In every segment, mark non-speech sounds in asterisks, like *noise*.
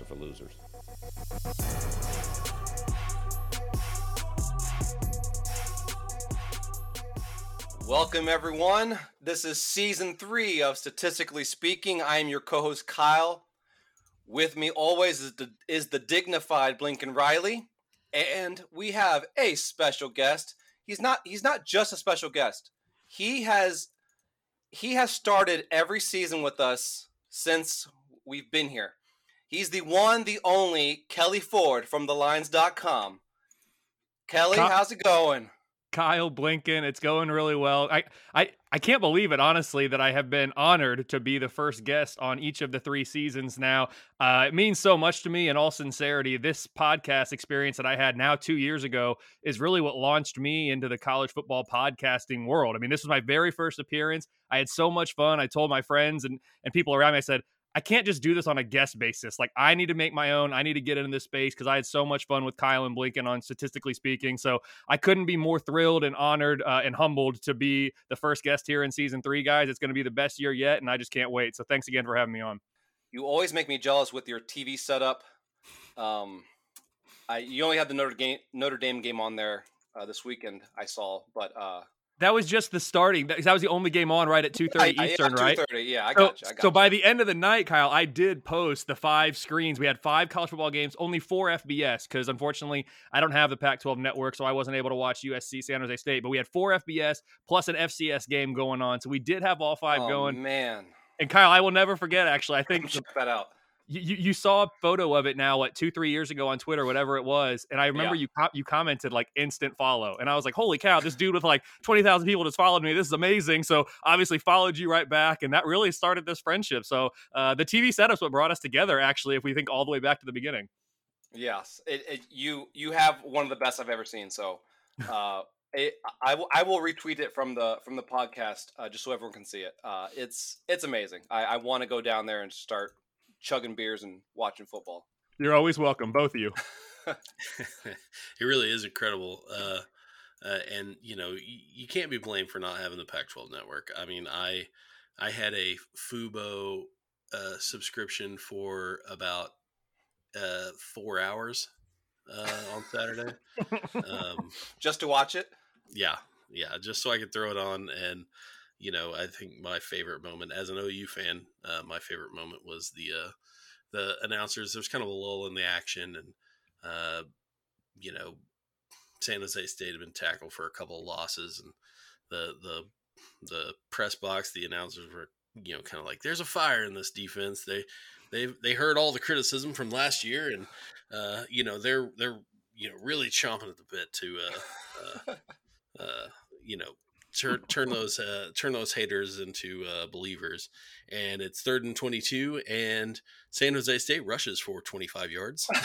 Are for losers. Welcome, everyone. This is season three of Statistically Speaking. I am your co host, Kyle. With me always is the, is the dignified Blinken Riley. And we have a special guest. He's not he's not just a special guest. He has he has started every season with us since we've been here. He's the one, the only Kelly Ford from thelines.com. Kelly, how's it going? Kyle Blinken. It's going really well. I, I, I can't believe it, honestly, that I have been honored to be the first guest on each of the three seasons now. Uh, it means so much to me, in all sincerity. This podcast experience that I had now two years ago is really what launched me into the college football podcasting world. I mean, this was my very first appearance. I had so much fun. I told my friends and, and people around me, I said, I can't just do this on a guest basis. Like I need to make my own. I need to get into this space because I had so much fun with Kyle and Blinken on statistically speaking. So I couldn't be more thrilled and honored uh, and humbled to be the first guest here in season three, guys. It's going to be the best year yet, and I just can't wait. So thanks again for having me on. You always make me jealous with your TV setup. Um, I you only had the Notre Dame Notre Dame game on there uh, this weekend. I saw, but uh, That was just the starting. That, that was the only game on right at two thirty *laughs* Eastern, yeah, right? 2:30, Yeah, I So, got you. I got so you. by the end of the night, Kyle, I did post the five screens. We had five college football games, only four FBS, because unfortunately I don't have the Pac-12 network, so I wasn't able to watch USC San Jose State. But we had four FBS plus an FCS game going on, so we did have all five oh, going. man, And Kyle, I will never forget. Actually, I *laughs* think check that out. You, you saw a photo of it now, what two three years ago on Twitter, whatever it was, and I remember Yeah. you co- you commented like instant follow, and I was like, holy cow, this dude with like twenty thousand people just followed me. This is amazing. So obviously followed you right back, and that really started this friendship. So uh, the TV setup's what brought us together. Actually, if we think all the way back to the beginning. Yes, it, it, you you have one of the best I've ever seen. So, *laughs* uh, it, I will I will retweet it from the from the podcast uh, just so everyone can see it. Uh, it's it's amazing. I, I want to go down there and start chugging beers and watching football. You're always welcome, both of you. *laughs* it really is incredible. Uh, uh, and you know, you, you can't be blamed for not having the Pac-12 network. I mean, I I had a Fubo uh, subscription for about uh, four hours uh, on Saturday. *laughs* um, Just to watch it. yeah, yeah, just so I could throw it on. And you know, I think my favorite moment as an OU fan, uh, my favorite moment was the uh, the announcers. There was kind of a lull in the action, and uh, you know, San Jose State had been tackled for a couple of losses, and the the the press box, the announcers were you know kind of like, "There's a fire in this defense." They they they heard all the criticism from last year, and uh, you know they're they're you know really chomping at the bit to uh, uh, uh, you know turn turn those uh, turn those haters into uh, believers. And it's third and twenty two, and San Jose State rushes for twenty five yards. *laughs*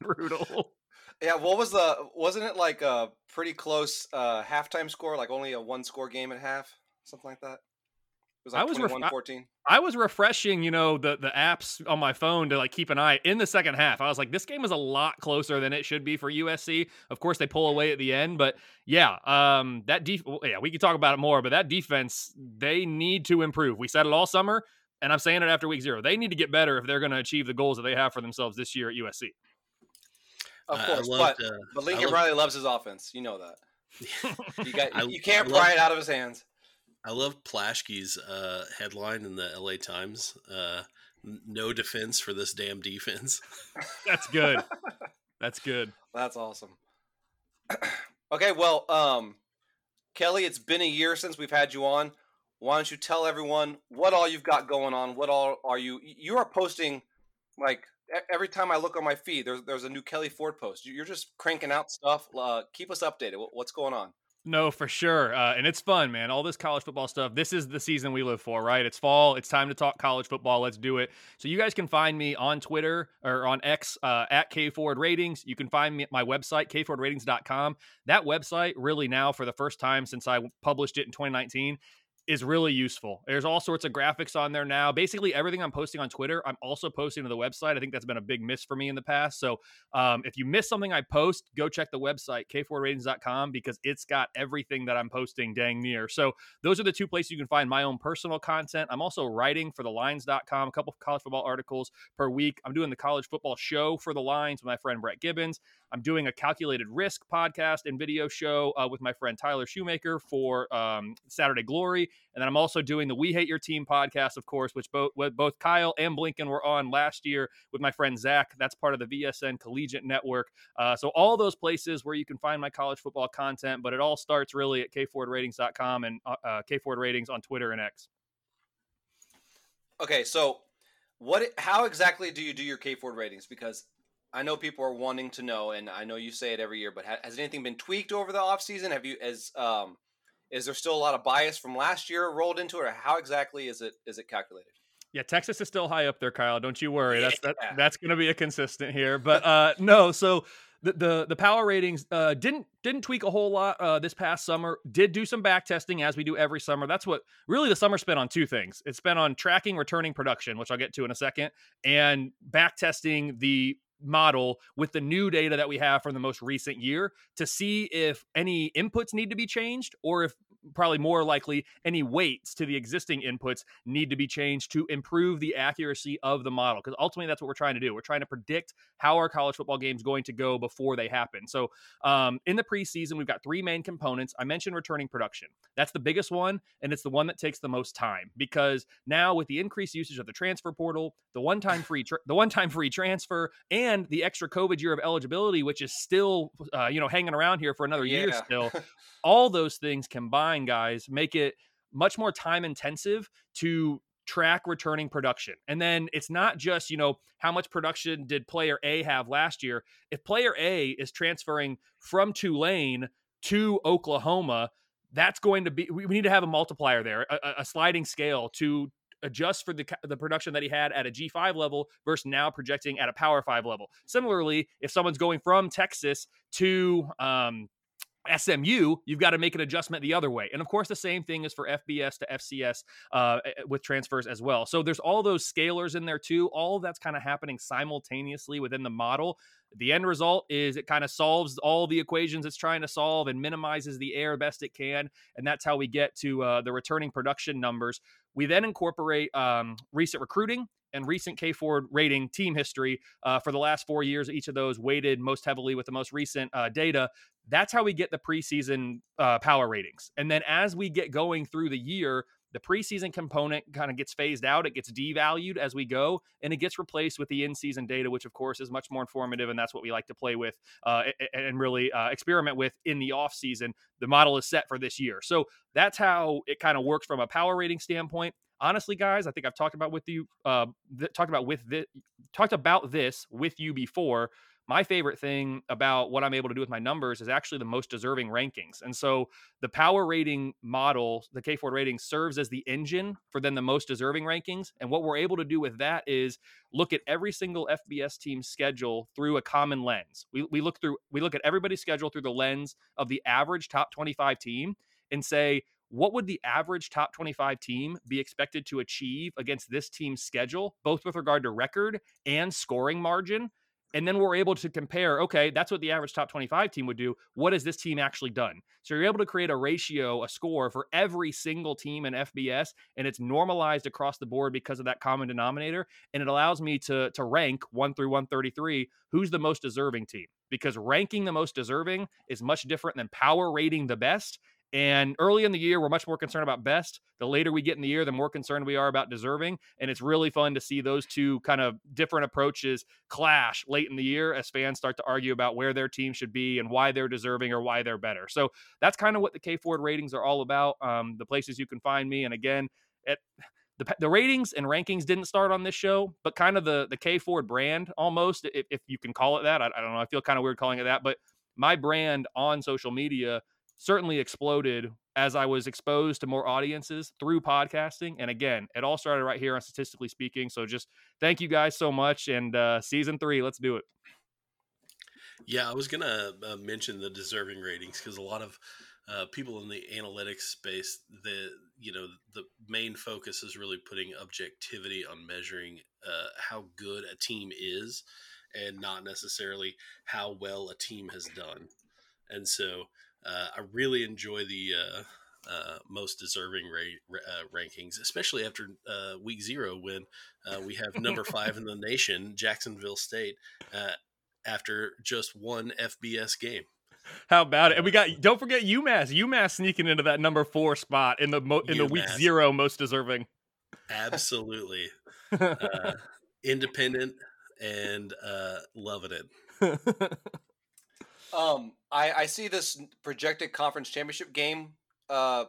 Brutal. Yeah, what was the? Wasn't it like a pretty close uh, halftime score? Like only a one score game at half, something like that. It was I like was ref- 14. I was refreshing, you know, the the apps on my phone to like keep an eye in the second half. I was like, this game is a lot closer than it should be for USC. Of course, they pull away at the end, but yeah, um, that def- yeah, we can talk about it more. But that defense, they need to improve. We said it all summer, and I'm saying it after week zero. They need to get better if they're going to achieve the goals that they have for themselves this year at USC. Of I- I course, loved, but uh, but Lincoln loved- Riley loves his offense. You know that. *laughs* You got I- you can't I love- pry it out of his hands. I love Plaschke's uh, headline in the LA Times. Uh, no defense for this damn defense. That's good. That's good. *laughs* That's awesome. *clears throat* okay, well, um, Kelly, it's been a year since we've had you on. Why don't you tell everyone what all you've got going on? What all are you? You are posting like e- every time I look on my feed. There's there's a new Kelly Ford post. You're just cranking out stuff. Uh, keep us updated. What's going on? No, for sure. Uh, and it's fun, man. All this college football stuff. This is the season we live for, right? It's fall. It's time to talk college football. Let's do it. So you guys can find me on Twitter or on X uh, at Ford Ratings. You can find me at my website, kfordratings.com. That website, really now, for the first time since I published it in 2019, is really useful. There's all sorts of graphics on there now. Basically, everything I'm posting on Twitter, I'm also posting to the website. I think that's been a big miss for me in the past. So um, if you miss something I post, go check the website, kfordratings.com, because it's got everything that I'm posting dang near. So those are the two places you can find my own personal content. I'm also writing for the lines.com, a couple of college football articles per week. I'm doing the college football show for the lines with my friend Brett Gibbons. I'm doing a calculated risk podcast and video show uh, with my friend Tyler Shoemaker for um, Saturday Glory. And then I'm also doing the We Hate Your Team podcast, of course, which both both Kyle and Blinken were on last year with my friend Zach. That's part of the VSN Collegiate Network. Uh, so all those places where you can find my college football content, but it all starts really at kfordratings.com and uh, uh kford ratings on Twitter and X. Okay, so what? How exactly do you do your K Ford ratings? Because I know people are wanting to know, and I know you say it every year, but has anything been tweaked over the offseason? Have you, as um, is there still a lot of bias from last year rolled into it, or how exactly is it is it calculated? Yeah, Texas is still high up there, Kyle. Don't you worry. That's that, that's going to be a consistent here. But uh, no, so the the, the power ratings uh, didn't didn't tweak a whole lot uh, this past summer. Did do some back testing as we do every summer. That's what really the summer spent on two things. It's spent on tracking returning production, which I'll get to in a second, and back testing the model with the new data that we have from the most recent year to see if any inputs need to be changed or if probably more likely any weights to the existing inputs need to be changed to improve the accuracy of the model. Because ultimately that's what we're trying to do. We're trying to predict how our college football game is going to go before they happen. So um, in the preseason we've got three main components. I mentioned returning production. That's the biggest one and it's the one that takes the most time because now with the increased usage of the transfer portal the one-time free tra- the one-time free transfer and the extra covid year of eligibility which is still uh, you know hanging around here for another yeah. year *laughs* still all those things combined guys make it much more time intensive to track returning production. And then it's not just, you know, how much production did player A have last year? If player A is transferring from Tulane to Oklahoma, that's going to be we need to have a multiplier there, a, a sliding scale to adjust for the the production that he had at a G5 level versus now projecting at a Power 5 level. Similarly, if someone's going from Texas to um, SMU, you've got to make an adjustment the other way. And of course, the same thing is for FBS to FCS uh, with transfers as well. So there's all those scalars in there too. All that's kind of happening simultaneously within the model. The end result is it kind of solves all the equations it's trying to solve and minimizes the error best it can. And that's how we get to uh, the returning production numbers. We then incorporate um, recent recruiting and recent K Ford rating team history uh, for the last four years. Each of those weighted most heavily with the most recent uh, data. That's how we get the preseason uh, power ratings. And then as we get going through the year, the preseason component kind of gets phased out. It gets devalued as we go, and it gets replaced with the in-season data, which of course is much more informative, and that's what we like to play with uh, and really uh, experiment with in the off season. The model is set for this year, so that's how it kind of works from a power rating standpoint honestly, guys, I think I've talked about with you, uh, th- talked about with this, talked about this with you before. My favorite thing about what I'm able to do with my numbers is actually the most deserving rankings. And so the power rating model, the K Ford rating, serves as the engine for then the most deserving rankings. And what we're able to do with that is look at every single FBS team's schedule through a common lens. We, we look through we look at everybody's schedule through the lens of the average top 25 team and say, what would the average top 25 team be expected to achieve against this team's schedule, both with regard to record and scoring margin? And then we're able to compare, okay, that's what the average top 25 team would do. What has this team actually done? So you're able to create a ratio, a score for every single team in FBS, and it's normalized across the board because of that common denominator. And it allows me to, to rank one through 133 who's the most deserving team because ranking the most deserving is much different than power rating the best. And early in the year, we're much more concerned about best. The later we get in the year, the more concerned we are about deserving. And it's really fun to see those two kind of different approaches clash late in the year as fans start to argue about where their team should be and why they're deserving or why they're better. So that's kind of what the K Ford ratings are all about. Um, the places you can find me. And again, it, the, the ratings and rankings didn't start on this show, but kind of the the K Ford brand almost, if, if you can call it that. I, I don't know. I feel kind of weird calling it that, but my brand on social media certainly exploded as I was exposed to more audiences through podcasting. And again, it all started right here on Statistically Speaking. So just thank you guys so much. And uh, season three, let's do it. Yeah, I was going to uh, mention the deserving ratings because a lot of uh, people in the analytics space, the you know the main focus is really putting objectivity on measuring uh, how good a team is and not necessarily how well a team has done and so uh, i really enjoy the uh, uh most deserving ra- uh, rankings especially after uh, week zero when we have number *laughs* five in the nation jacksonville state after just one fbs game how about it? And we got don't forget UMass. UMass sneaking into that number four spot in the mo- in the week zero most deserving. Absolutely, *laughs* uh, independent and uh, loving it. *laughs* um, I I see this projected conference championship game uh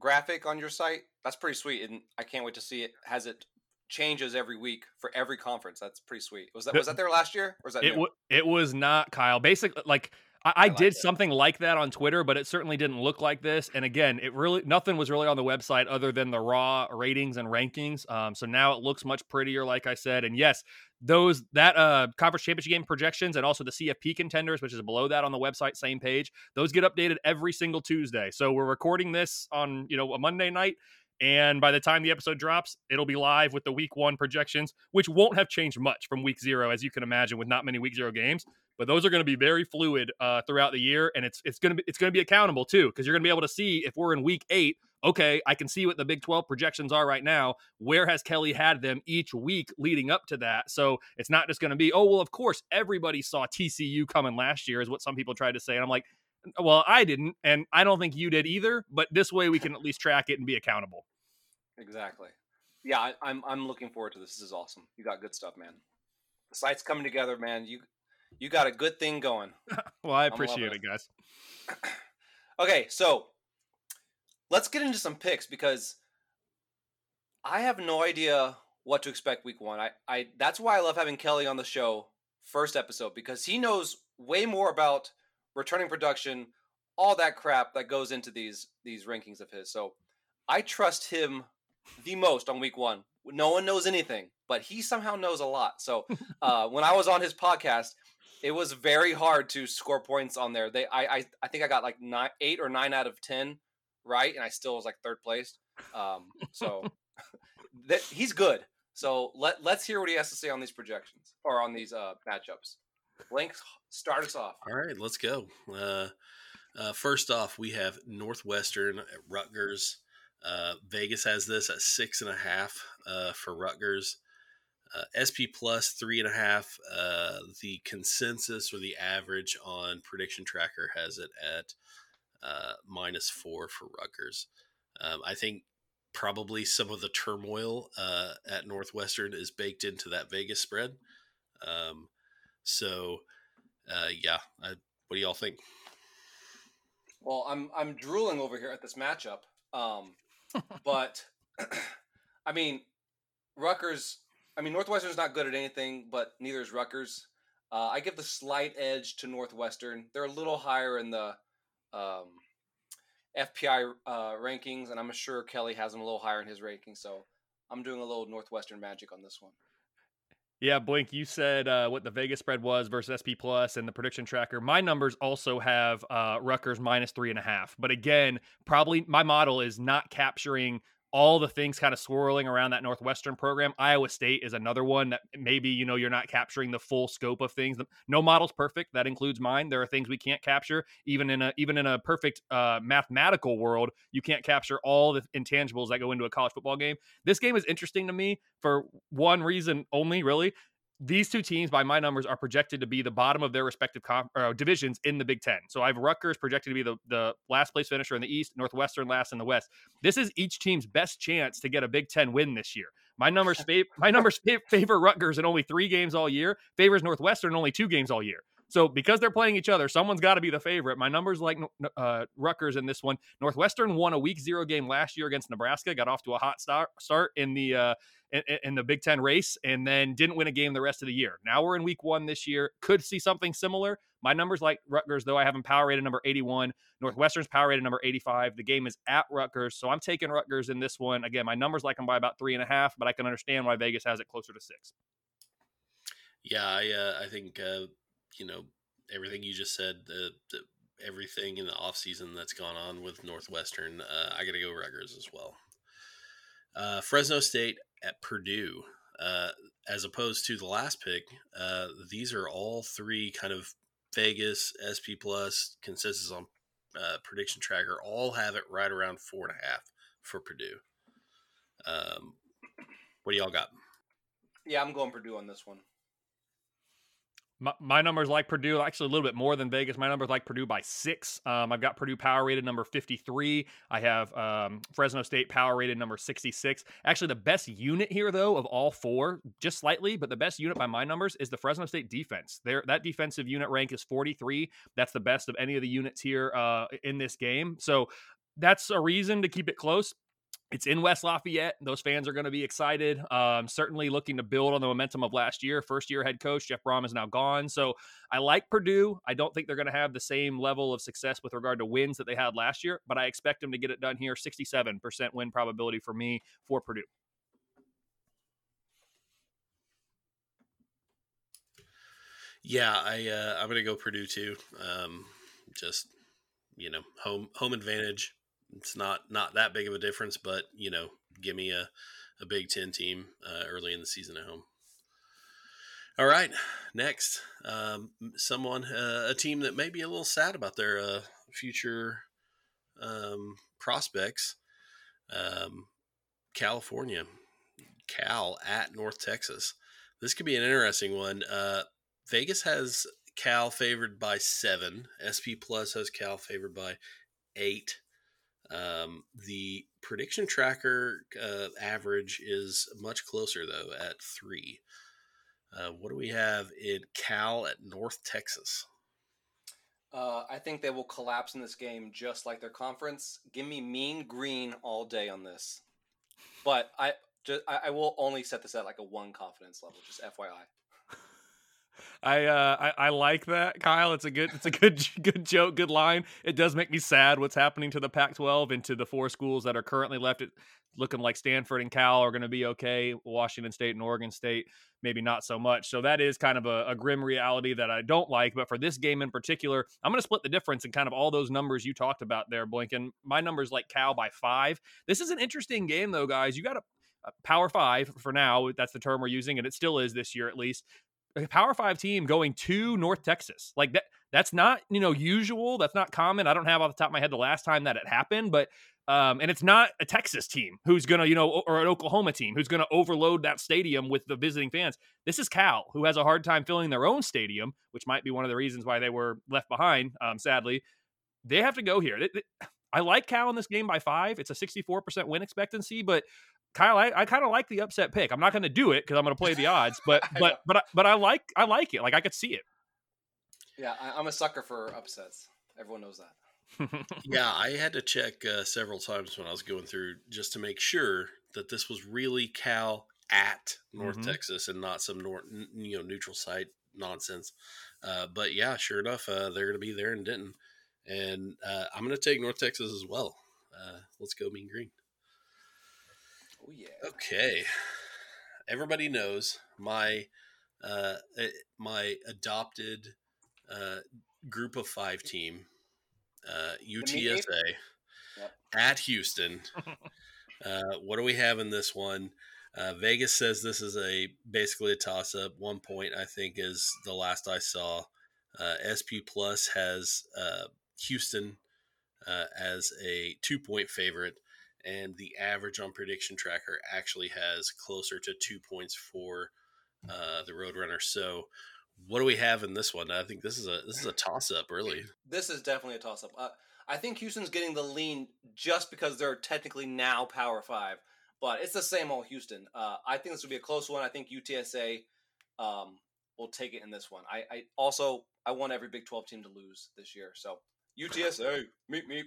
graphic on your site. That's pretty sweet, and I can't wait to see it. Has it changes every week for every conference. That's pretty sweet. Was that was that there last year or was that it? W- it was not Kyle. Basically, like I, I, did something like that on Twitter, but it certainly didn't look like this. And again, it really nothing was really on the website other than the raw ratings and rankings. Um, so now it looks much prettier, like I said. And yes, those that uh conference championship game projections and also the CFP contenders, which is below that on the website, same page. Those get updated every single Tuesday. So we're recording this on you know a Monday night. And by the time the episode drops, it'll be live with the week one projections, which won't have changed much from week zero, as you can imagine, with not many week zero games but those are going to be very fluid uh, throughout the year, and it's it's going to be it's going to be accountable too because you're going to be able to see if we're in week eight. Okay, I can see what the Big 12 projections are right now. Where has Kelly had them each week leading up to that? So it's not just going to be, oh, well, of course, everybody saw TCU coming last year, is what some people tried to say. And I'm like, well, I didn't. And I don't think you did either. But this way we can at least track it and be accountable. Exactly. Yeah, I, I'm, I'm looking forward to this. This is awesome. You got good stuff, man. The site's coming together, man. You you got a good thing going. *laughs* well, I appreciate it, guys. *clears throat* okay, so let's get into some picks because I have no idea what to expect week one. I, I that's why I love having Kelly on the show first episode because he knows way more about returning production, all that crap that goes into these these rankings of his. So I trust him the most on week one. No one knows anything, but he somehow knows a lot. So *laughs* uh, when I was on his podcast, it was very hard to score points on there. They, I, I, I think I got like nine, eight or nine out of ten right, and I still was like third place. Um, so *laughs* that, he's good. So let let's hear what he has to say on these projections or on these uh, matchups. Blink, start us off. All right, let's go. Uh, uh, first off, we have Northwestern at Rutgers. Uh, Vegas has this at six and a half uh, for Rutgers. Uh, SP plus three and a half. Uh, the consensus or the average on prediction tracker has it at uh, minus four for Rutgers. Um, I think probably some of the turmoil uh, at Northwestern is baked into that Vegas spread. Um, so, uh, yeah, I, what do y'all think? Well, I'm I'm drooling over here at this matchup, um, *laughs* but *clears throat* I mean, Rutgers I mean, Northwestern's not good at anything, but neither is Rutgers. Uh, I give the slight edge to Northwestern. They're a little higher in the um, FPI uh, rankings, and I'm sure Kelly has them a little higher in his ranking. So I'm doing a little Northwestern magic on this one. Yeah, Blink, you said uh, what the Vegas spread was versus SP Plus and the prediction tracker. My numbers also have uh, Rutgers minus three and a half. But again, probably my model is not capturing all the things kind of swirling around that Northwestern program. Iowa State is another one that maybe, you know, you're not capturing the full scope of things. No model's perfect. That includes mine. There are things we can't capture. Even in a even in a perfect uh, mathematical world, you can't capture all the intangibles that go into a college football game. This game is interesting to me for one reason only, really these two teams, by my numbers, are projected to be the bottom of their respective com- uh, divisions in the Big Ten. So I have Rutgers projected to be the, the last place finisher in the East, Northwestern last in the West. This is each team's best chance to get a Big Ten win this year. My numbers, *laughs* fav- my numbers favor Rutgers in only three games all year. Favors Northwestern in only two games all year. So because they're playing each other, someone's got to be the favorite. My numbers like uh, Rutgers in this one. Northwestern won a week zero game last year against Nebraska. Got off to a hot start start in the uh, in, in, the Big Ten race, and then didn't win a game the rest of the year. Now we're in week one this year. Could see something similar. My numbers like Rutgers, though I have them power rated number 81. Northwestern's power rated number 85. The game is at Rutgers, so I'm taking Rutgers in this one. Again, my numbers like them by about three and a half, but I can understand why Vegas has it closer to six. Yeah, I uh, I think uh, you know everything you just said, the, the everything in the off season that's gone on with Northwestern, uh, I got to go Rutgers as well. Uh, Fresno State at Purdue. Uh, as opposed to the last pick, uh, these are all three kind of Vegas, SP Plus, consensus on uh, prediction tracker, all have it right around four and a half for Purdue. Um, what do y'all got? Yeah, I'm going Purdue on this one. My, numbers like Purdue, actually a little bit more than Vegas. My numbers like Purdue by six. Um, I've got Purdue power rated number 53. I have um, Fresno State power rated number 66. Actually, the best unit here, though, of all four, just slightly, but the best unit by my numbers is the Fresno State defense. There, that defensive unit rank is 43. That's the best of any of the units here uh, in this game. So that's a reason to keep it close it's in West Lafayette. Those fans are going to be excited. Um, certainly looking to build on the momentum of last year. First year head coach Jeff Brohm is now gone. So I like Purdue. I don't think they're going to have the same level of success with regard to wins that they had last year, but I expect them to get it done here. 67% win probability for me for Purdue. Yeah, I uh, I'm going to go Purdue too. Um, just you know, home home advantage it's not not that big of a difference, but you know, give me a, a Big Ten team uh, early in the season at home. All right, next, um, someone uh, a team that may be a little sad about their uh, future um, prospects. Um, California, Cal at North Texas. This could be an interesting one. Uh, Vegas has Cal favored by seven. SP Plus has Cal favored by eight. Um, the prediction tracker uh, average is much closer though at three. Uh, what do we have in Cal at North Texas? Uh, I think they will collapse in this game just like their conference. Give me mean green all day on this, but I just I, I will only set this at like a one confidence level. Just FYI. I, uh, I I like that, Kyle. It's a good it's a good *laughs* good joke, good line. It does make me sad what's happening to the Pac-12 and to the four schools that are currently left. It looking like Stanford and Cal are going to be okay. Washington State and Oregon State maybe not so much. So that is kind of a, a grim reality that I don't like. But for this game in particular, I'm going to split the difference in kind of all those numbers you talked about there, Blinken. My numbers like Cal by five. This is an interesting game though, guys. You got to Power Five for now. That's the term we're using, and it still is this year at least a Power Five team going to North Texas. Like that, that's not you know usual. That's not common. I don't have off the top of my head the last time that it happened, but um, and it's not a Texas team who's gonna you know or an Oklahoma team who's gonna overload that stadium with the visiting fans. This is Cal who has a hard time filling their own stadium, which might be one of the reasons why they were left behind. Um, sadly, they have to go here. I like Cal in this game by five. It's a 64% win expectancy, but Kyle, I, I kind of like the upset pick. I'm not going to do it because I'm going to play the odds, but *laughs* but but I, but I like I like it. Like I could see it. Yeah, I, am a sucker for upsets. Everyone knows that. *laughs* yeah, I had to check uh, several times when I was going through just to make sure that this was really Cal at North mm-hmm. Texas and not some North, you know neutral site nonsense. Uh, but yeah, sure enough, uh, they're going to be there in Denton, and uh, I'm going to take North Texas as well. Uh, let's go Mean Green. Oh yeah. Okay. Everybody knows my uh, eh, my adopted uh, group of five team, uh, UTSA yep. at Houston. uh, what do we have in this one? Uh, Vegas says this is a basically a toss up. One point I think is the last I saw. Uh, SP Plus has uh, Houston uh, as a two point favorite and the average on prediction tracker actually has closer to two points for uh, the Roadrunner. So, what do we have in this one? I think this is a this is a toss up, really. This is definitely a toss up. Uh, I think Houston's getting the lean just because they're technically now Power Five, but it's the same old Houston. Uh, I think this will be a close one. I think UTSA um, will take it in this one. I, I also I want every Big Twelve team to lose this year, so UTSA meet me.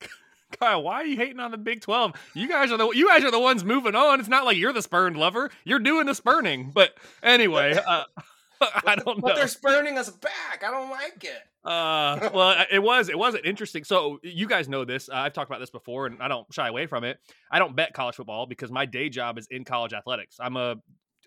*laughs* Kyle, why are you hating on the Big Twelve? You guys are the you guys are the ones moving on. It's not like you're the spurned lover. You're doing the spurning. But anyway, *laughs* uh, *laughs* I don't know. But they're spurning us back. I don't like it. Uh, well, it was it wasn't interesting. So you guys know this. Uh, I've talked about this before, and I don't shy away from it. I don't bet college football because my day job is in college athletics. I'm a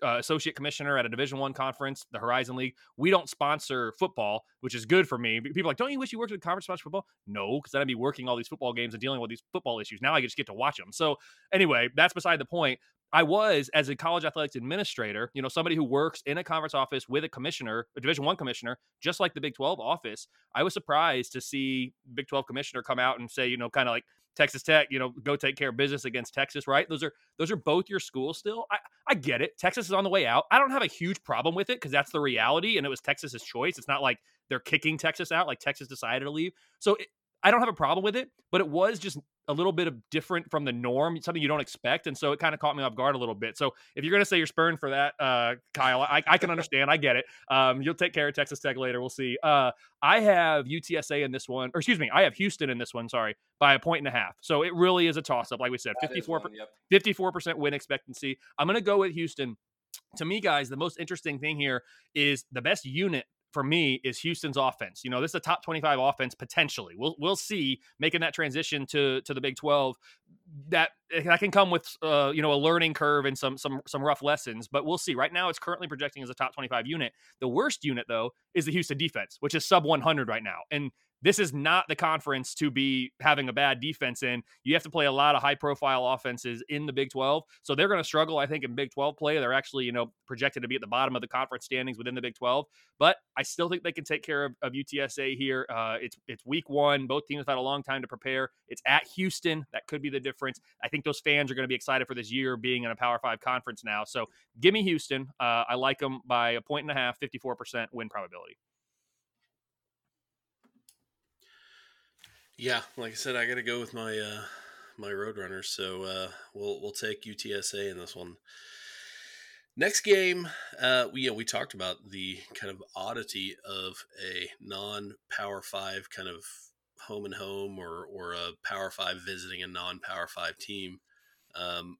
uh, associate commissioner at a Division One conference, the Horizon League. We don't sponsor football, which is good for me. People like, don't you wish you worked at a conference sponsor football? No, because then I'd be working all these football games and dealing with these football issues. Now I just get to watch them. So anyway, that's beside the point. I was as a college athletics administrator, you know, somebody who works in a conference office with a commissioner, a Division One commissioner, just like the Big Twelve office. I was surprised to see Big Twelve commissioner come out and say, you know, kind of like Texas Tech, you know, go take care of business against Texas, right? Those are those are both your schools still. I, I get it. Texas is on the way out. I don't have a huge problem with it because that's the reality, and it was Texas's choice. It's not like they're kicking Texas out, like Texas decided to leave. So it, I don't have a problem with it, but it was just a little bit of different from the norm, something you don't expect, and so it kind of caught me off guard a little bit. So if you're going to say you're spurned for that, uh, Kyle, I, I, can understand. I get it. Um, you'll take care of Texas Tech later. We'll see. Uh, I have UTSA in this one, or excuse me, I have Houston in this one. Sorry, by a point and a half. So it really is a toss up, like we said, 54 54 percent win expectancy. I'm going to go with Houston to me, guys, the most interesting thing here is the best unit for me is Houston's offense. You know, this is a top 25 offense potentially. We'll we'll see making that transition to to the Big 12 that eh, that can come with uh, you know a learning curve and some some some rough lessons, but we'll see. Right now it's currently projecting as a top 25 unit. The worst unit though is the Houston defense, which is sub 100 right now. And this is not the conference to be having a bad defense in. You have to play a lot of high profile offenses in the Big 12. So they're going to struggle, I think, in Big 12 play. They're actually, you know, projected to be at the bottom of the conference standings within the Big 12. But I still think they can take care of, of UTSA here. Uh, it's it's week one. Both teams have had a long time to prepare. It's at Houston. That could be the difference. I think those fans are going to be excited for this year being in a Power Five conference now. So give me Houston. Uh, I like them by a point and a half, 54% win probability. Yeah, like I said, I got to go with my uh, my Roadrunners. So uh, we'll we'll take UTSA in this one. Next game, uh, we yeah, we talked about the kind of oddity of a non Power Five kind of home and home, or or a Power Five visiting a non Power Five team. Um,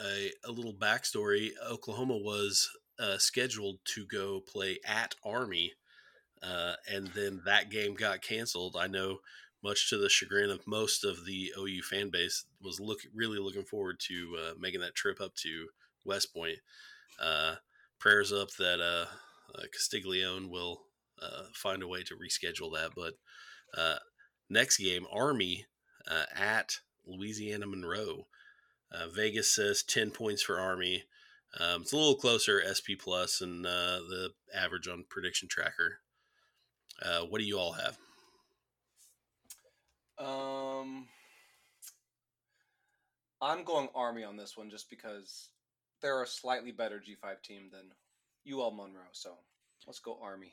a, a little backstory: Oklahoma was uh, scheduled to go play at Army, uh, and then that game got canceled. I know much to the chagrin of most of the OU fan base, was look really looking forward to uh, making that trip up to West Point. Uh, prayers up that uh, uh Castiglione will uh, find a way to reschedule that. But uh, next game, Army at Louisiana Monroe. Vegas says ten points for Army. Um, it's a little closer, SP plus, and the average on prediction tracker. what do you all have? Um, I'm going Army on this one just because they're a slightly better G5 team than UL Monroe. So let's go Army.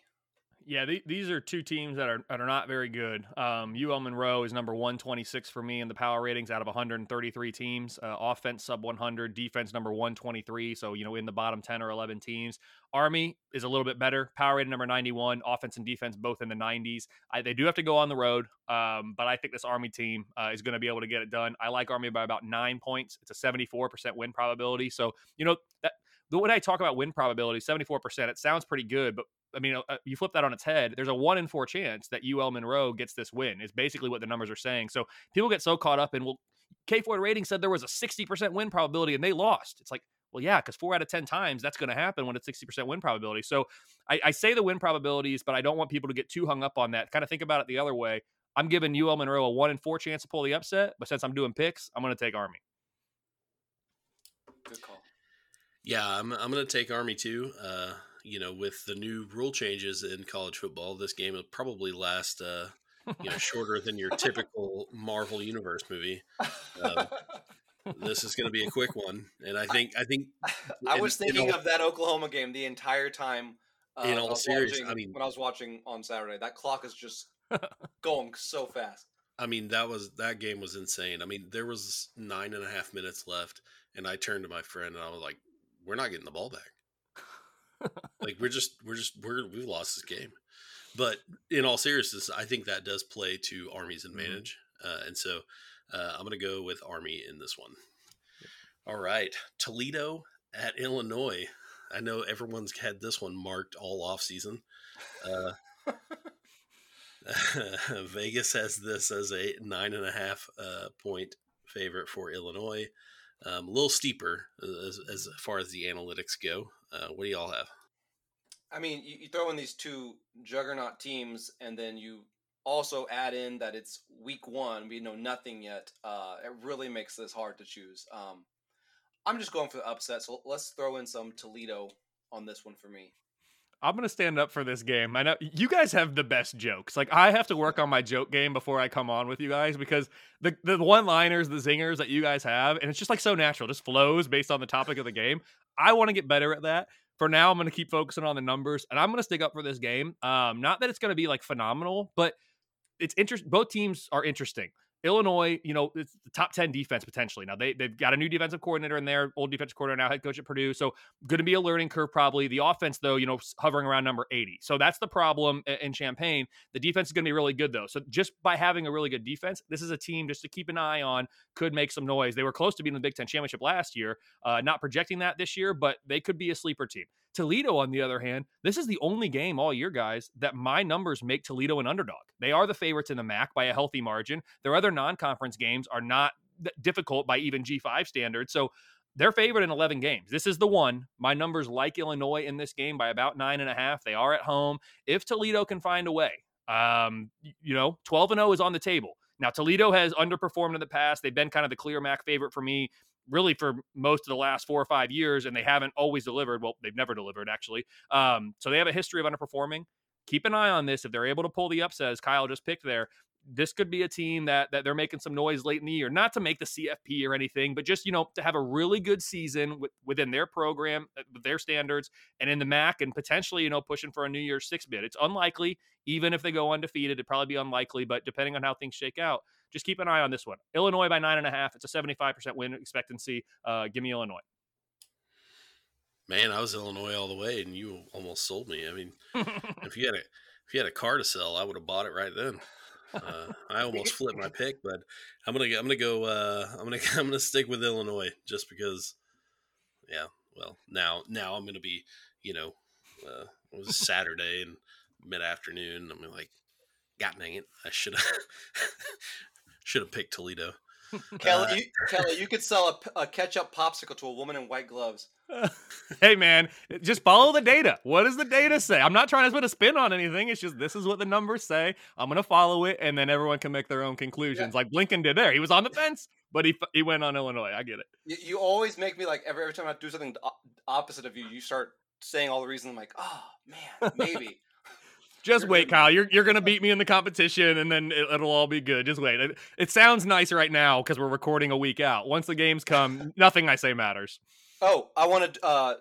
Yeah, the, these are two teams that are that are not very good. Um, UL Monroe is number 126 for me in the power ratings out of 133 teams. Uh, offense sub 100, defense number 123. So you know in the bottom 10 or 11 teams. Army is a little bit better. Power rating number 91. Offense and defense both in the 90s. I, they do have to go on the road, um, but I think this Army team uh, is going to be able to get it done. I like Army by about nine points. It's a 74% win probability. So you know that when I talk about win probability, 74%, it sounds pretty good, but I mean, uh, you flip that on its head. There's a one in four chance that UL Monroe gets this win. Is basically what the numbers are saying. So people get so caught up in well, K Ford rating said there was a 60% win probability and they lost. It's like, well, yeah, because four out of 10 times that's going to happen when it's 60% win probability. So I, I, say the win probabilities, but I don't want people to get too hung up on that. Kind of think about it the other way. I'm giving UL Monroe a one in four chance to pull the upset, but since I'm doing picks, I'm going to take Army. Good call. Yeah, I'm, I'm going to take Army too. Uh, you know, with the new rule changes in college football, this game will probably last, uh, you know, *laughs* shorter than your typical Marvel Universe movie. Um, this is going to be a quick one, and I think I think I was in, thinking in all, of that Oklahoma game the entire time. Uh, in all seriousness, I mean, when I was watching on Saturday, that clock is just *laughs* going so fast. I mean, that was that game was insane. I mean, there was nine and a half minutes left, and I turned to my friend and I was like, "We're not getting the ball back." like we're just we're just we're we've lost this game. But in all seriousness, I think that does play to Army's mm-hmm. advantage, mm-hmm. uh, and so uh, I'm going to go with Army in this one. All right, Toledo at Illinois. I know everyone's had this one marked all off season. Uh, *laughs* Vegas has this as a nine and a half uh, point favorite for Illinois. Um, a little steeper as, as far as the analytics go. Uh, what do y'all have? I mean, you, you throw in these two juggernaut teams, and then you also add in that it's week one. We know nothing yet. Uh, it really makes this hard to choose. Um, I'm just going for the upset. So let's throw in some Toledo on this one for me. I'm gonna stand up for this game. I know you guys have the best jokes. Like I have to work on my joke game before I come on with you guys because the the one liners, the zingers that you guys have, and it's just like so natural, just flows based on the topic of the game. I want to get better at that. For now, I'm gonna keep focusing on the numbers, and I'm gonna stick up for this game. Um, not that it's gonna be like phenomenal, but it's interesting. Both teams are interesting. Illinois, you know, it's the top 10 defense potentially. Now they, they've got a new defensive coordinator in there, old defensive coordinator, now head coach at Purdue. So going to be a learning curve probably. The offense, though, you know, hovering around number 80. So that's the problem in Champaign. The defense is going to be really good, though. So just by having a really good defense, this is a team just to keep an eye on, could make some noise. They were close to being the Big Ten championship last year. Uh, not projecting that this year, but they could be a sleeper team. Toledo, on the other hand, this is the only game all year, guys, that my numbers make Toledo an underdog. They are the favorites in the MAC by a healthy margin. Their other non conference games are not difficult by even G5 standards. So they're favored in 11 games. This is the one. My numbers like Illinois in this game by about nine and a half. They are at home. If Toledo can find a way, um, you know, 12 and 0 is on the table. Now, Toledo has underperformed in the past. They've been kind of the clear MAC favorite for me really for most of the last four or five years, and they haven't always delivered. Well, they've never delivered actually. Um, so they have a history of underperforming. Keep an eye on this. If they're able to pull the upset, as Kyle just picked there, this could be a team that that they're making some noise late in the year, not to make the CFP or anything, but just you know to have a really good season with, within their program, uh, with their standards, and in the MAC, and potentially you know pushing for a New Year's Six bid. It's unlikely, even if they go undefeated, it'd probably be unlikely, but depending on how things shake out, just keep an eye on this one. Illinois by nine and a half. It's a seventy-five percent win expectancy. Uh, give me Illinois. Man, I was Illinois all the way, and you almost sold me. I mean, *laughs* if you had a if you had a car to sell, I would have bought it right then. Uh, I almost *laughs* flipped my pick, but I'm gonna I'm gonna go uh, I'm gonna *laughs* I'm gonna stick with Illinois just because. Yeah, well now now I'm gonna be you know uh, it was *laughs* Saturday and mid afternoon. I'm like, God dang it, I should have should have picked Toledo. Kelly, uh, you, Kelly, you could sell a, a ketchup popsicle to a woman in white gloves. *laughs* hey man, just follow the data. What does the data say? I'm not trying to put a spin on anything. It's just this is what the numbers say. I'm gonna follow it, and then everyone can make their own conclusions, yeah. like Blinken did there. He was on the fence, but he he went on Illinois. I get it. You, you always make me like every every time I do something opposite of you, you start saying all the reasons. I'm like, oh man, maybe. Just wait, Kyle. You're you're gonna beat me in the competition, and then it, will all be good. Just wait. It, it sounds nice right now because we're recording a week out. Once the games come, nothing I say matters. Oh, I want to uh,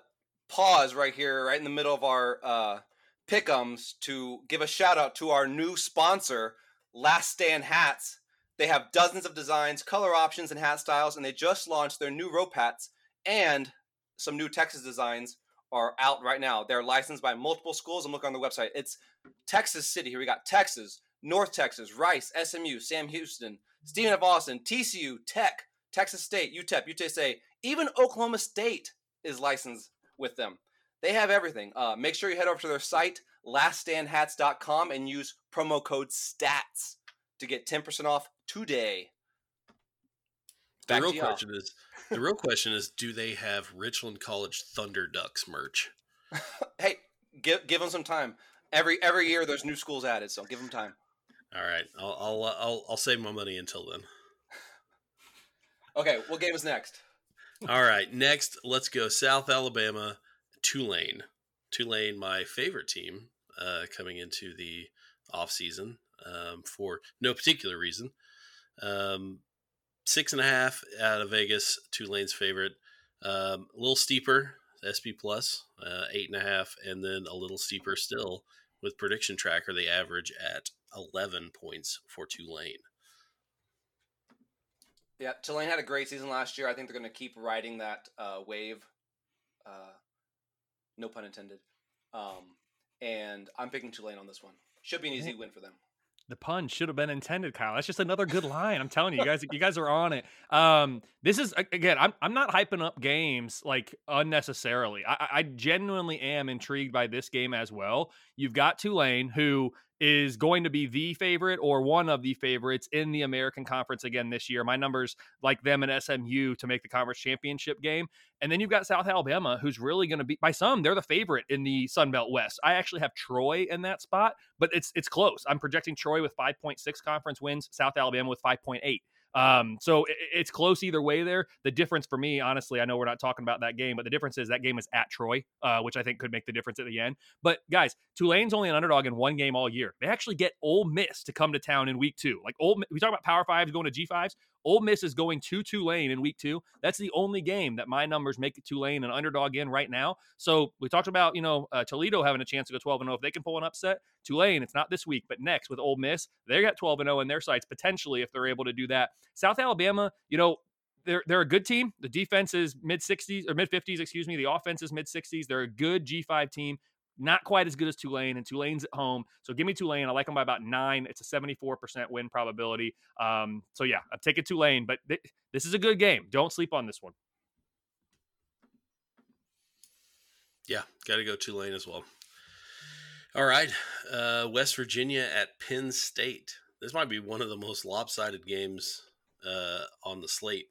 pause right here, right in the middle of our uh, pickums, to give a shout out to our new sponsor, Last Stand Hats. They have dozens of designs, color options, and hat styles, and they just launched their new rope hats and some new Texas designs are out right now. They're licensed by multiple schools. I'm looking on the website. It's Texas City. Here we got Texas, North Texas, Rice, SMU, Sam Houston, Stephen F. Austin, TCU, Tech, Texas State, UTEP, UTSA, even Oklahoma State is licensed with them. They have everything. Uh, make sure you head over to their site, laststandhats.com, and use promo code STATS to get 10% off today. Back the real question is the real question is do they have Richland College Thunder Ducks merch? *laughs* hey, give give them some time. Every every year there's new schools added, so give them time. All right, I'll I'll uh, I'll, I'll save my money until then. *laughs* okay, what game is next? All right, next let's go South Alabama, Tulane. Tulane, my favorite team, uh, coming into the off season um, for no particular reason. Um, six and a half out of Vegas, Tulane's favorite. Um, a little steeper, SP plus, uh, eight and a half, and then a little steeper still with prediction tracker. They average at 11 points for Tulane. Yeah, Tulane had a great season last year. I think they're going to keep riding that uh, wave. Uh, no pun intended. Um, and I'm picking Tulane on this one. Should be an easy win for them. The pun should have been intended, Kyle. That's just another good line. I'm telling you, you guys, you guys are on it. Um, this is again, I'm I'm not hyping up games like unnecessarily. I, I genuinely am intrigued by this game as well. You've got Tulane, who is going to be the favorite or one of the favorites in the American Conference again this year. My numbers like them and SMU to make the conference championship game. And then you've got South Alabama, who's really going to be by some, they're the favorite in the Sun Belt West. I actually have Troy in that spot, but it's it's close. I'm projecting Troy with 5.6 conference wins, South Alabama with 5.8. Um, so it, it's close either way there. The difference for me, honestly, I know we're not talking about that game, but the difference is that game is at Troy, uh, which I think could make the difference at the end. But guys, Tulane's only an underdog in one game all year. They actually get Ole Miss to come to town in week two. Like Ole, we talk about Power Fives going to G fives. Ole Miss is going to Tulane in week two. That's the only game that my numbers make Tulane an underdog in right now. So we talked about, you know, uh, Toledo having a chance to go 12 and 0 if they can pull an upset. Tulane, it's not this week, but next with Ole Miss, they got 12 and 0 in their sights potentially if they're able to do that. South Alabama, you know, they're they're a good team. The defense is mid 60s or mid 50s, excuse me. The offense is mid 60s. They're a good G5 team. Not quite as good as Tulane, and Tulane's at home. So give me Tulane. I like them by about nine. It's a 74% win probability. Um, so yeah, I'm taking Tulane, but th- this is a good game. Don't sleep on this one. Yeah, got to go Tulane as well. All right, uh, West Virginia at Penn State. This might be one of the most lopsided games uh, on the slate.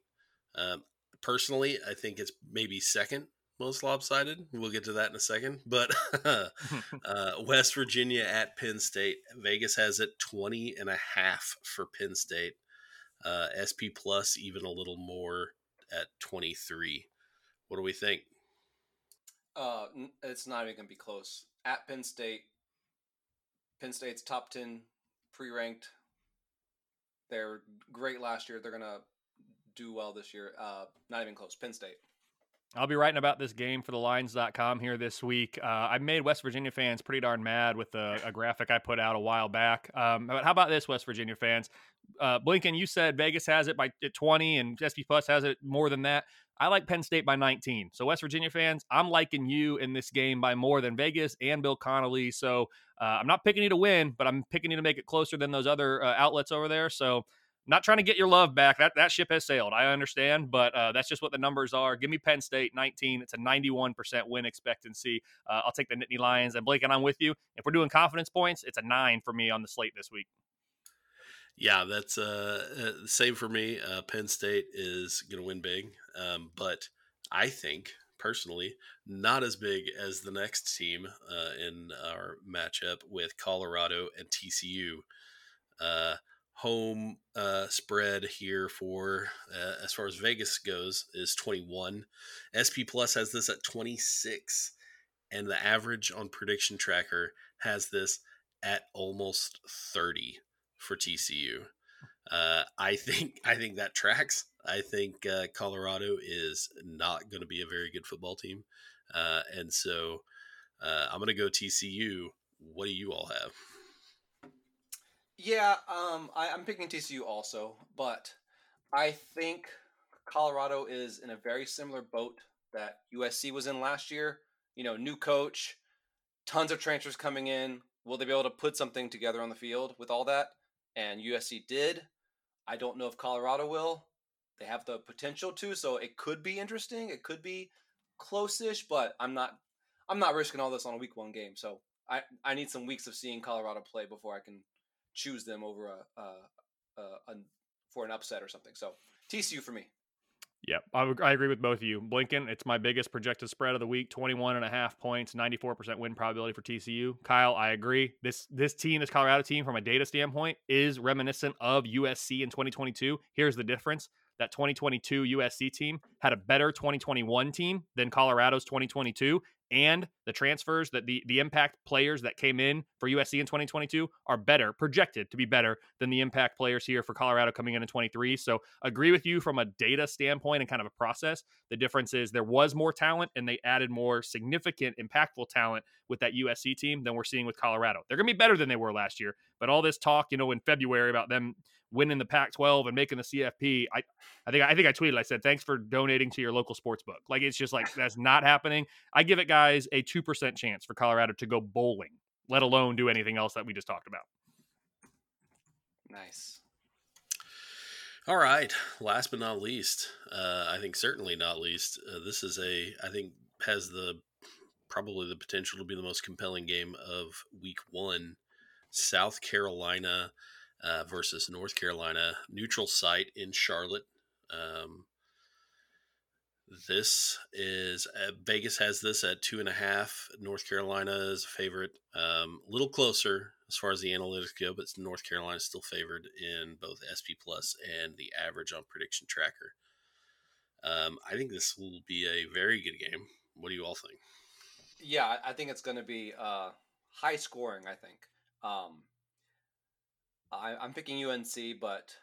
Um, personally, I think it's maybe second most lopsided. We'll get to that in a second. But *laughs* *laughs* uh, West Virginia at Penn State. Vegas has it 20 and a half for Penn State. Uh, SP Plus even a little more at 23. What do we think? Uh, it's not even going to be close. At Penn State, Penn State's top 10 pre-ranked. They're great last year. They're going to do well this year. Uh, not even close. Penn State. I'll be writing about this game for thelines.com here this week. Uh, I made West Virginia fans pretty darn mad with a, a graphic I put out a while back. Um, but how about this, West Virginia fans? Uh, Blinken, you said Vegas has it by 20 and SP Plus has it more than that. I like Penn State by 19. So, West Virginia fans, I'm liking you in this game by more than Vegas and Bill Connelly. So, uh, I'm not picking you to win, but I'm picking you to make it closer than those other uh, outlets over there. So, not trying to get your love back. That that ship has sailed. I understand, but uh, that's just what the numbers are. Give me Penn State 19. It's a 91% win expectancy. Uh, I'll take the Nittany Lions. And Blake, and I'm with you. If we're doing confidence points, it's a nine for me on the slate this week. Yeah, that's uh, uh same for me. Uh, Penn State is going to win big, um, but I think personally not as big as the next team uh, in our matchup with Colorado and TCU. Home uh, spread here for uh, as far as Vegas goes is 21. SP Plus has this at 26, and the average on Prediction Tracker has this at almost 30 for TCU. Uh, I think I think that tracks. I think uh, Colorado is not going to be a very good football team, uh, and so uh, I'm going to go TCU. What do you all have? Yeah, um, I, am picking TCU also, but I think Colorado is in a very similar boat that USC was in last year. You know, new coach, tons of transfers coming in. Will they be able to put something together on the field with all that? And USC did. I don't know if Colorado will. They have the potential to, so it could be interesting. It could be close-ish, but I'm not. I'm not risking all this on a week one game. So I I need some weeks of seeing Colorado play before I can choose them over a, a, a, a for an upset or something. So TCU for me. Yeah, I, I, agree with both of you. Blinken, it's my biggest projected spread of the week, 21 and a half points, 94% win probability for TCU. Kyle, I agree. This this team, this Colorado team from a data standpoint is reminiscent of USC in 2022. Here's the difference. That 2022 USC team had a better 2021 team than Colorado's 2022 and the transfers that the the impact players that came in for USC in 2022 are better projected to be better than the impact players here for Colorado coming in in 23 so agree with you from a data standpoint and kind of a process. The difference is there was more talent and they added more significant impactful talent with that USC team than we're seeing with Colorado. They're going to be better than they were last year but all this talk you know in February about them winning the Pac-12 and making the CFP. I, I think I think I tweeted. I said thanks for donating to your local sports book. Like it's just like *laughs* that's not happening. I give it guys a two percent chance for Colorado to go bowling, let alone do anything else that we just talked about. Nice. All right. Last but not least, uh, I think certainly not least, uh, this is a I think has the probably the potential to be the most compelling game of Week One. South Carolina uh, versus North Carolina, neutral site in Charlotte. Um, this is uh, Vegas has this at two and a half. North Carolina is a favorite, um, a little closer as far as the analytics go, but North Carolina is still favored in both SP Plus and the average on Prediction Tracker. Um, I think this will be a very good game. What do you all think? Yeah, I think it's going to be uh, high scoring. I think. Um, I, I'm picking UNC, but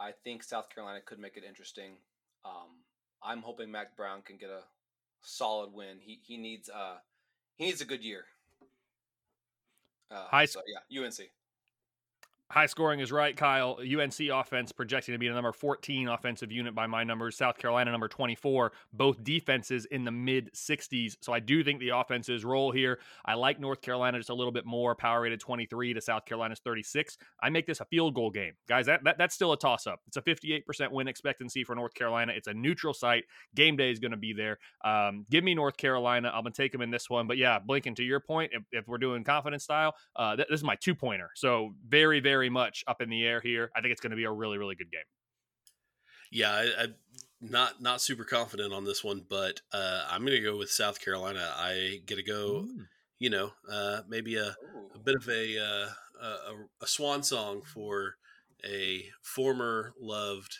I think South Carolina could make it interesting. Um, I'm hoping Mack Brown can get a solid win. He he needs uh he needs a good year. Uh, High so yeah, UNC. High scoring is right, Kyle. UNC offense projecting to be the number 14 offensive unit by my numbers. South Carolina number 24. Both defenses in the mid 60s. So I do think the offenses roll here. I like North Carolina just a little bit more. Power rated 23 to South Carolina's 36. I make this a field goal game, guys. That, that that's still a toss up. It's a 58% win expectancy for North Carolina. It's a neutral site. Game day is going to be there. Um, give me North Carolina. I'm gonna take them in this one. But yeah, Blinken, to your point, if, if we're doing confidence style, uh, th- this is my two pointer. So very very very much up in the air here. I think it's going to be a really, really good game. Yeah, I, am not not super confident on this one, but uh, I'm going to go with South Carolina. I get to go, Ooh. you know, uh, maybe a, a, bit of a, uh, a, a swan song for a former loved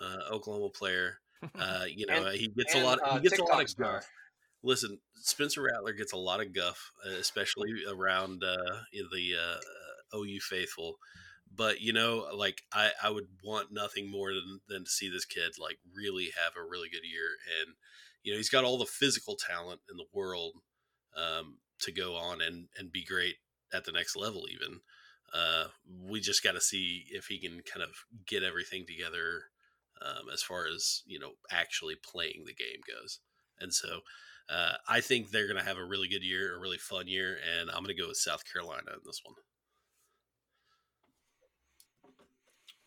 uh, Oklahoma player. *laughs* Uh, you know, and, he gets and, a lot. Of, he uh, gets TikTok a lot of guff. Listen, Spencer Rattler gets a lot of guff, especially around the OU faithful. But you know, like I, I would want nothing more than, than to see this kid like really have a really good year. And you know, he's got all the physical talent in the world um, to go on and and be great at the next level. Even uh, we just got to see if he can kind of get everything together um, as far as you know actually playing the game goes. And so uh, I think they're going to have a really good year, a really fun year, and I'm going to go with South Carolina in this one.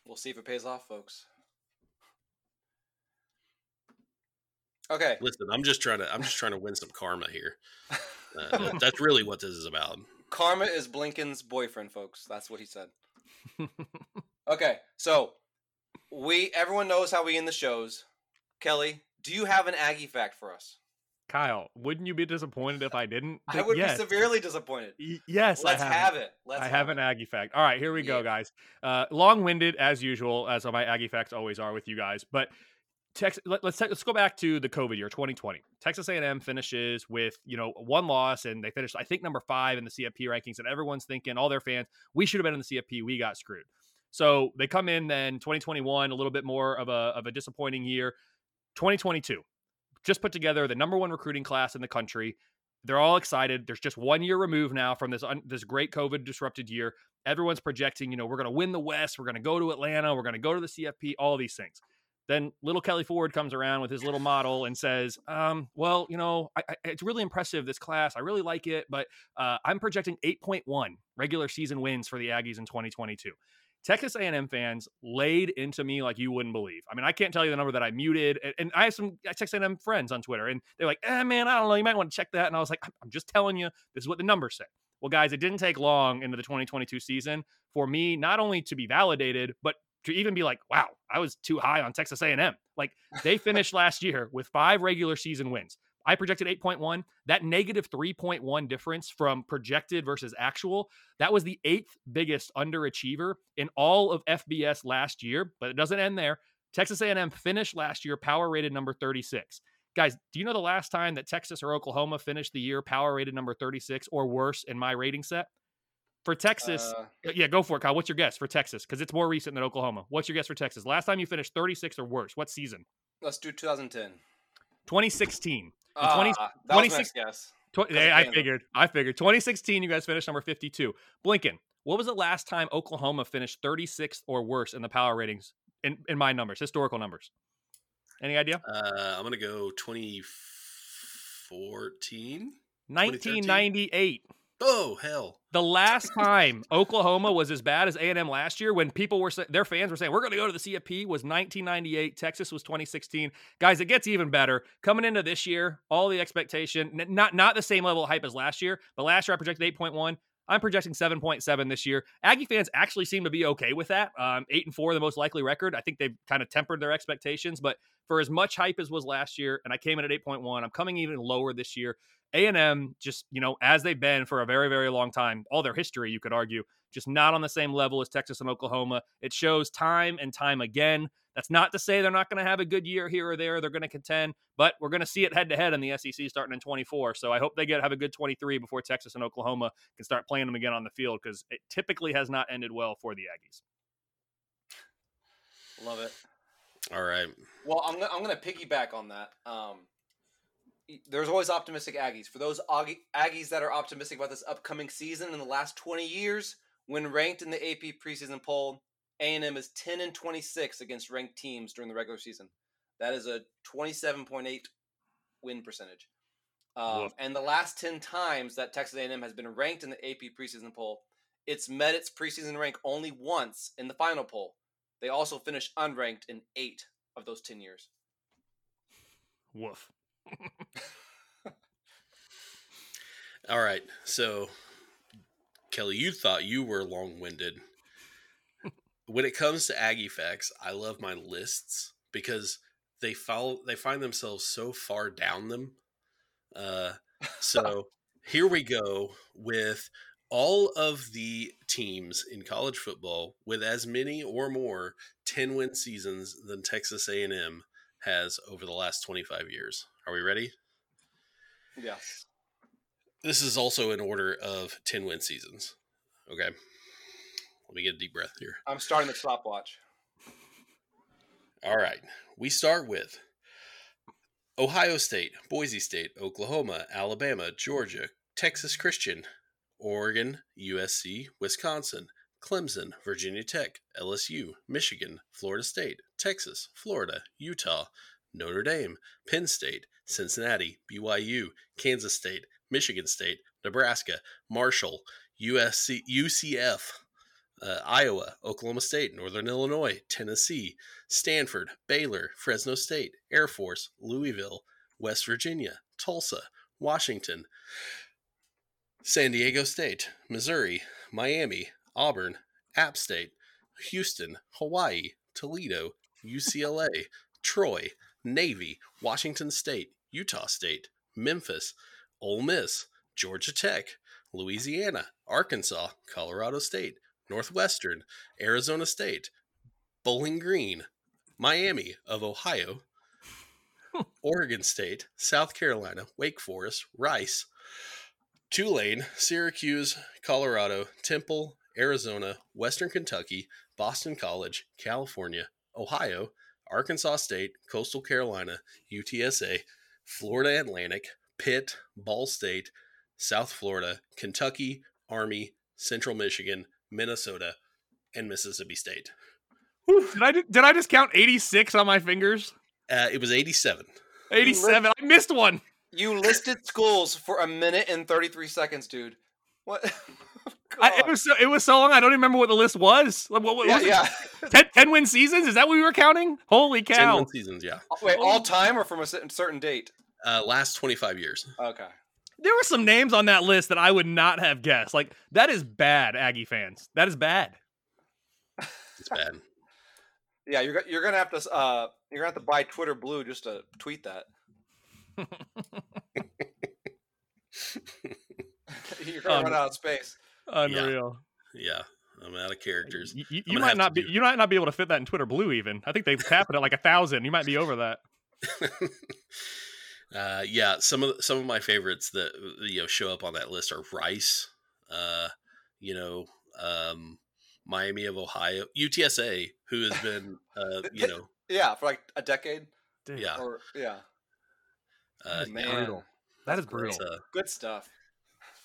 We'll see if it pays off, folks. Okay. Listen, I'm just trying to I'm just trying to win some karma here. *laughs* Uh, that's really what this is about. Karma is Blinken's boyfriend, folks. That's what he said. *laughs* okay, so we everyone knows how we end the shows. Kelly, do you have an Aggie fact for us? Kyle, wouldn't you be disappointed if I didn't? *laughs* I would yes. be severely disappointed. Y- yes, let's have, have, it. Let's I have, have an Aggie fact. All right, here we yeah. go, guys. Uh, long-winded as usual, as my Aggie facts always are with you guys. But Texas, let, us let's go back to the COVID year, 2020. Texas A&M finishes with you know one loss, and they finished I think number five in the CFP rankings, and everyone's thinking, all their fans, we should have been in the CFP, we got screwed. So they come in then 2021, a little bit more of a of a disappointing year. 2022, just put together the number one recruiting class in the country. They're all excited. There's just one year removed now from this un- this great COVID disrupted year. Everyone's projecting, you know, we're going to win the West. We're going to go to Atlanta. We're going to go to the CFP. All these things. Then little Kelly Ford comes around with his little model and says, um, "Well, you know, I, I, it's really impressive this class. I really like it, but uh, I'm projecting 8.1 regular season wins for the Aggies in 2022." Texas A&M fans laid into me like you wouldn't believe. I mean, I can't tell you the number that I muted, and, and I have some Texas A&M friends on Twitter, and they're like, "Eh, man, I don't know. You might want to check that." And I was like, "I'm just telling you, this is what the numbers say." Well, guys, it didn't take long into the 2022 season for me not only to be validated, but to even be like, "Wow, I was too high on Texas A&M." Like they finished last year with five regular season wins. I projected 8.1. That negative 3.1 difference from projected versus actual, that was the eighth biggest underachiever in all of FBS last year, but it doesn't end there. Texas A&M finished last year power rated number 36. Guys, do you know the last time that Texas or Oklahoma finished the year power rated number 36 or worse in my rating set? For Texas, uh, yeah, go for it, Kyle. What's your guess for Texas? Because it's more recent than Oklahoma. What's your guess for Texas? Last time you finished 36 or worse. What season? Let's do 2010. 2016. Uh, 20, 26, yes. I figured. I figured. 2016, you guys finished number 52. Blinken, what was the last time Oklahoma finished 36th or worse in the power ratings in, in my numbers, historical numbers? Any idea? Uh, I'm going to go 2014. 1998. Oh hell! The last time Oklahoma was as bad as A and M last year, when people were their fans were saying we're going to go to the CFP, was 1998. Texas was 2016. Guys, it gets even better coming into this year. All the expectation, not not the same level of hype as last year, but last year I projected 8.1. I'm projecting 7.7 this year. Aggie fans actually seem to be okay with that. Um, eight and four, the most likely record. I think they've kind of tempered their expectations, but for as much hype as was last year, and I came in at 8.1, I'm coming even lower this year. A&M just, you know, as they've been for a very, very long time, all their history, you could argue, just not on the same level as Texas and Oklahoma. It shows time and time again. That's not to say they're not going to have a good year here or there. They're going to contend, but we're going to see it head to head in the SEC starting in 24. So I hope they get have a good 23 before Texas and Oklahoma can start playing them again on the field because it typically has not ended well for the Aggies. Love it. All right. Well, I'm gonna, I'm going to piggyback on that. Um, there's always optimistic Aggies. For those Aggies that are optimistic about this upcoming season in the last 20 years, when ranked in the AP preseason poll, A&M is 10 and 26 against ranked teams during the regular season. That is a 27.8 win percentage. Um, and the last 10 times that Texas A&M has been ranked in the AP preseason poll, it's met its preseason rank only once in the final poll. They also finished unranked in eight of those 10 years. Woof. *laughs* All right. So, Kelly, you thought you were long winded. when it comes to Aggie facts, I love my lists because they follow they find themselves so far down them. Uh, so *laughs* here we go with all of the teams in college football with as many or more 10 win seasons than Texas A&M has over the last 25 years. Are we ready? Yes. This is also in order of 10 win seasons. Okay. Let me get a deep breath here. I'm starting the stopwatch. All right. We start with Ohio State, Boise State, Oklahoma, Alabama, Georgia, Texas Christian, Oregon, USC, Wisconsin, Clemson, Virginia Tech, LSU, Michigan, Florida State, Texas, Florida, Utah, Notre Dame, Penn State, Cincinnati, BYU, Kansas State, Michigan State, Nebraska, Marshall, USC, UCF, uh, Iowa, Oklahoma State, Northern Illinois, Tennessee, Stanford, Baylor, Fresno State, Air Force, Louisville, West Virginia, Tulsa, Washington, San Diego State, Missouri, Miami, Auburn, App State, Houston, Hawaii, Toledo, UCLA, Troy, Navy, Washington State, Utah State, Memphis, Ole Miss, Georgia Tech, Louisiana, Arkansas, Colorado State, Northwestern, Arizona State, Bowling Green, Miami of Ohio, *laughs* Oregon State, South Carolina, Wake Forest, Rice, Tulane, Syracuse, Colorado, Temple, Arizona, Western Kentucky, Boston College, California, Ohio, Arkansas State, Coastal Carolina, UTSA, Florida Atlantic, Pitt, Ball State, South Florida, Kentucky, Army, Central Michigan, Minnesota, and Mississippi State. Did I did I just count 86 on my fingers? Uh, it was 87. 87. I missed one. You listed schools for a minute and 33 seconds, dude. What? *laughs* I, it was so it was so long. I don't even remember what the list was. What, what, what yeah, was yeah. *laughs* 10, 10, win seasons? Is that what we were counting? Holy cow! Ten win seasons, yeah. Wait, all time or from a certain date? Uh, last 25 years. Okay. There were some names on that list that I would not have guessed. Like that is bad, Aggie fans. That is bad. It's bad. *laughs* yeah, you're you're gonna have to uh you're gonna have to buy Twitter Blue just to tweet that. *laughs* you're gonna um, run out of space. Unreal. Yeah. yeah. I'm out of characters. You, you, you might not be. You might not be able to fit that in Twitter Blue. Even I think they capped it at like a thousand. You might be over that. *laughs* uh, yeah, some of some of my favorites that you know show up on that list are Rice. Uh, you know, um, Miami of Ohio, UTSA, who has been, *laughs* uh, you know, yeah, for like a decade. Dude. Yeah, or, yeah. Uh, Man, brutal. That is brutal. Uh, Good stuff.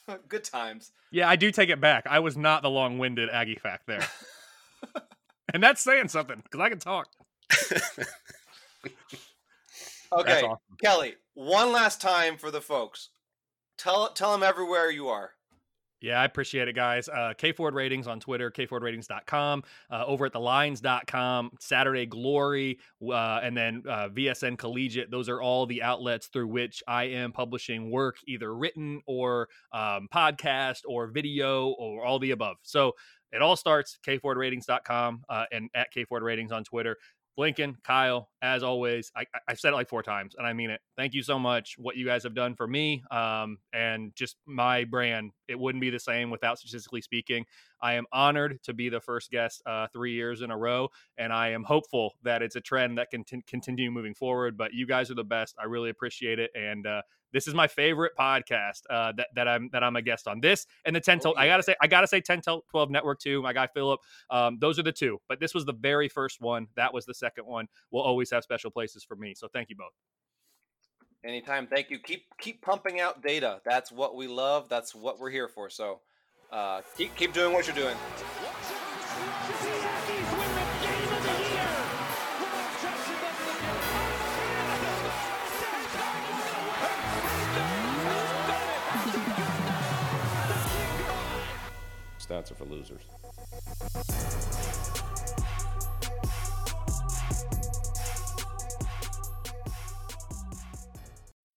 *laughs* Good times. Yeah, I do take it back. I was not the long-winded Aggie fact there, *laughs* and that's saying something because I can talk. *laughs* okay, awesome. Kelly. One last time for the folks. Tell tell them everywhere you are. Yeah, I appreciate it, guys. Uh, K Ford Ratings on Twitter, kfordratings.com, uh, over at thelines.com, Saturday Glory, uh, and then uh, VSN Collegiate. Those are all the outlets through which I am publishing work, either written or um, podcast or video or all the above. So it all starts kfordrating.com uh, and at kfordratings on Twitter. Blinken, Kyle, as always, I, have said it like four times and I mean it. Thank you so much. What you guys have done for me um, and just my brand, it wouldn't be the same without statistically speaking. I am honored to be the first guest uh, three years in a row, and I am hopeful that it's a trend that can t- continue moving forward. But you guys are the best. I really appreciate it, and uh, this is my favorite podcast uh, that, that I'm that I'm a guest on. This and the 10 oh, yeah. I gotta say I gotta say 10 12 network too. My guy Philip. Um, those are the two, but this was the very first one. That was the second one. We'll always have special places for me. So thank you both. Anytime. Thank you. Keep keep pumping out data. That's what we love. That's what we're here for. So uh, keep keep doing what you're doing. Wisconsin for losers.